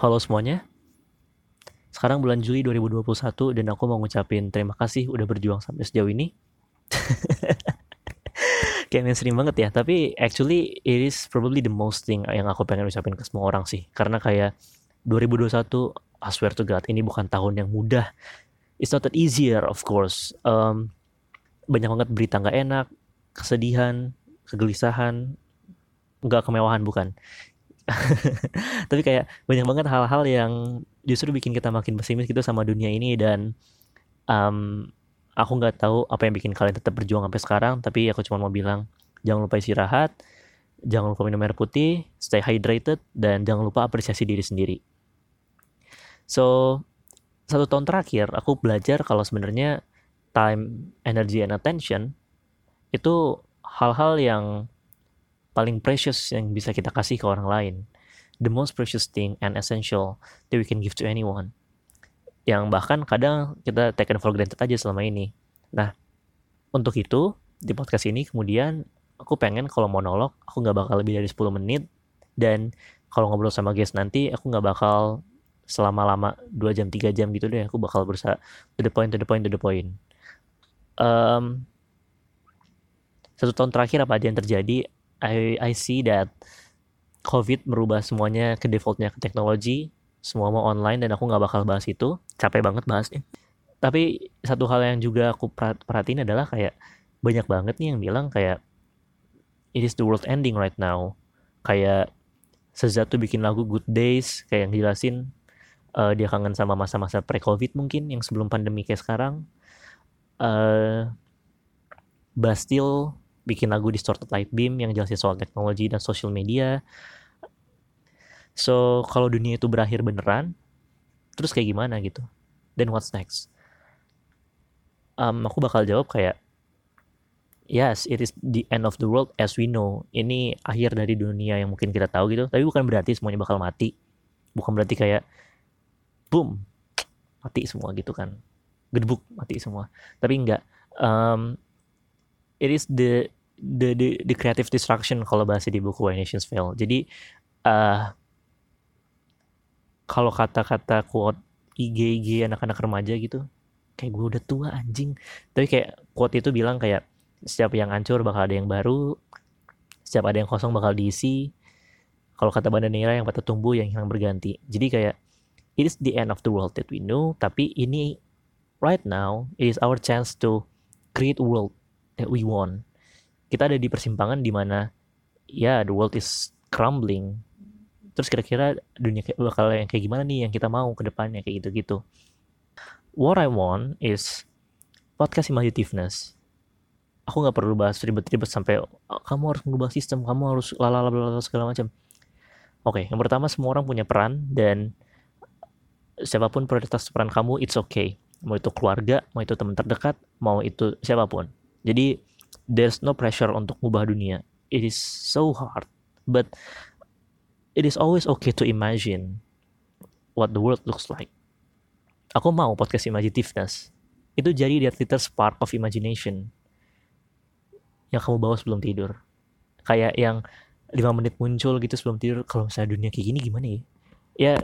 Halo semuanya. Sekarang bulan Juli 2021 dan aku mau ngucapin terima kasih udah berjuang sampai sejauh ini. Kayak mainstream banget ya, tapi actually it is probably the most thing yang aku pengen ucapin ke semua orang sih. Karena kayak 2021, I swear to God, ini bukan tahun yang mudah. It's not that easier, of course. Um, banyak banget berita nggak enak, kesedihan, kegelisahan, nggak kemewahan bukan tapi kayak banyak banget hal-hal yang justru bikin kita makin pesimis gitu sama dunia ini dan um, aku nggak tahu apa yang bikin kalian tetap berjuang sampai sekarang tapi aku cuma mau bilang jangan lupa istirahat jangan lupa minum air putih stay hydrated dan jangan lupa apresiasi diri sendiri. So satu tahun terakhir aku belajar kalau sebenarnya time energy and attention itu hal-hal yang paling precious yang bisa kita kasih ke orang lain. The most precious thing and essential that we can give to anyone. Yang bahkan kadang kita taken for granted aja selama ini. Nah, untuk itu, di podcast ini kemudian aku pengen kalau monolog, aku nggak bakal lebih dari 10 menit. Dan kalau ngobrol sama guest nanti, aku nggak bakal selama-lama 2 jam, 3 jam gitu deh. Aku bakal berusaha to the point, to the point, to the point. Um, satu tahun terakhir apa aja yang terjadi I I see that COVID merubah semuanya ke defaultnya ke teknologi, semua mau online dan aku nggak bakal bahas itu, capek banget bahasnya. Tapi satu hal yang juga aku perhatiin adalah kayak banyak banget nih yang bilang kayak it is the world ending right now. Kayak Seza tuh bikin lagu Good Days kayak yang jelasin uh, dia kangen sama masa-masa pre-covid mungkin yang sebelum pandemi kayak sekarang. Uh, Bastille bikin lagu Distorted Light Beam yang jelasin soal teknologi dan social media. So, kalau dunia itu berakhir beneran, terus kayak gimana gitu? Then what's next? Um, aku bakal jawab kayak, yes, it is the end of the world as we know. Ini akhir dari dunia yang mungkin kita tahu gitu. Tapi bukan berarti semuanya bakal mati. Bukan berarti kayak, boom, mati semua gitu kan. Gedebuk, mati semua. Tapi enggak. Um, it is the the the, the creative destruction kalau bahasa di buku Why Nations Fail. Jadi uh, kalau kata-kata quote IG IG anak-anak remaja gitu, kayak gue udah tua anjing. Tapi kayak quote itu bilang kayak setiap yang hancur bakal ada yang baru, setiap ada yang kosong bakal diisi. Kalau kata Bandanera yang patah tumbuh yang hilang berganti. Jadi kayak it is the end of the world that we know, tapi ini right now it is our chance to create world that we want. Kita ada di persimpangan di mana ya the world is crumbling. Terus kira-kira dunia bakal yang kayak gimana nih yang kita mau ke depannya kayak gitu-gitu. What I want is podcast imaginativeness. Aku nggak perlu bahas ribet-ribet sampai oh, kamu harus mengubah sistem, kamu harus lalala segala macam. Oke, okay, yang pertama semua orang punya peran dan siapa pun prioritas peran kamu, it's okay. Mau itu keluarga, mau itu teman terdekat, mau itu siapa pun jadi there's no pressure untuk mengubah dunia. It is so hard, but it is always okay to imagine what the world looks like. Aku mau podcast imaginativeness. Itu jadi that little spark of imagination yang kamu bawa sebelum tidur. Kayak yang lima menit muncul gitu sebelum tidur. Kalau misalnya dunia kayak gini gimana ya? Ya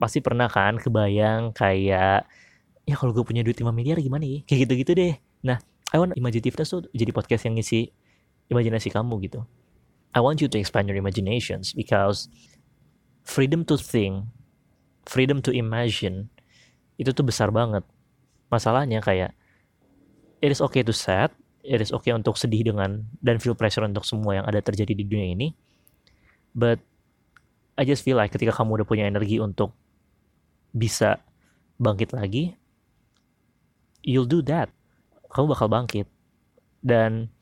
pasti pernah kan kebayang kayak ya kalau gue punya duit 5 miliar gimana ya? Kayak gitu-gitu deh. Nah, I want imaginativeness tuh jadi podcast yang ngisi imajinasi kamu gitu. I want you to expand your imaginations because freedom to think, freedom to imagine itu tuh besar banget. Masalahnya kayak it is okay to sad, it is okay untuk sedih dengan dan feel pressure untuk semua yang ada terjadi di dunia ini. But I just feel like ketika kamu udah punya energi untuk bisa bangkit lagi, you'll do that kamu bakal bangkit. Dan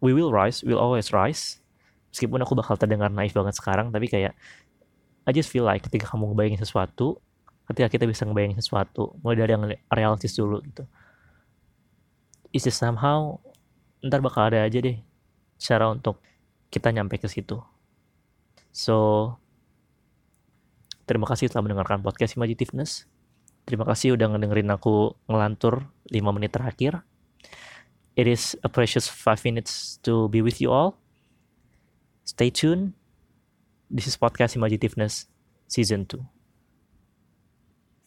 we will rise we'll always rise. Meskipun aku bakal terdengar naif banget sekarang tapi kayak I just feel like ketika kamu ngebayangin sesuatu ketika kita bisa ngebayangin sesuatu mulai dari yang realistis dulu gitu is just somehow ntar bakal ada aja deh cara untuk kita nyampe ke situ. So terima kasih telah mendengarkan podcast Imaginativeness Terima kasih udah ngedengerin aku ngelantur 5 menit terakhir. It is a precious 5 minutes to be with you all. Stay tuned. This is podcast Imaginativeness. season 2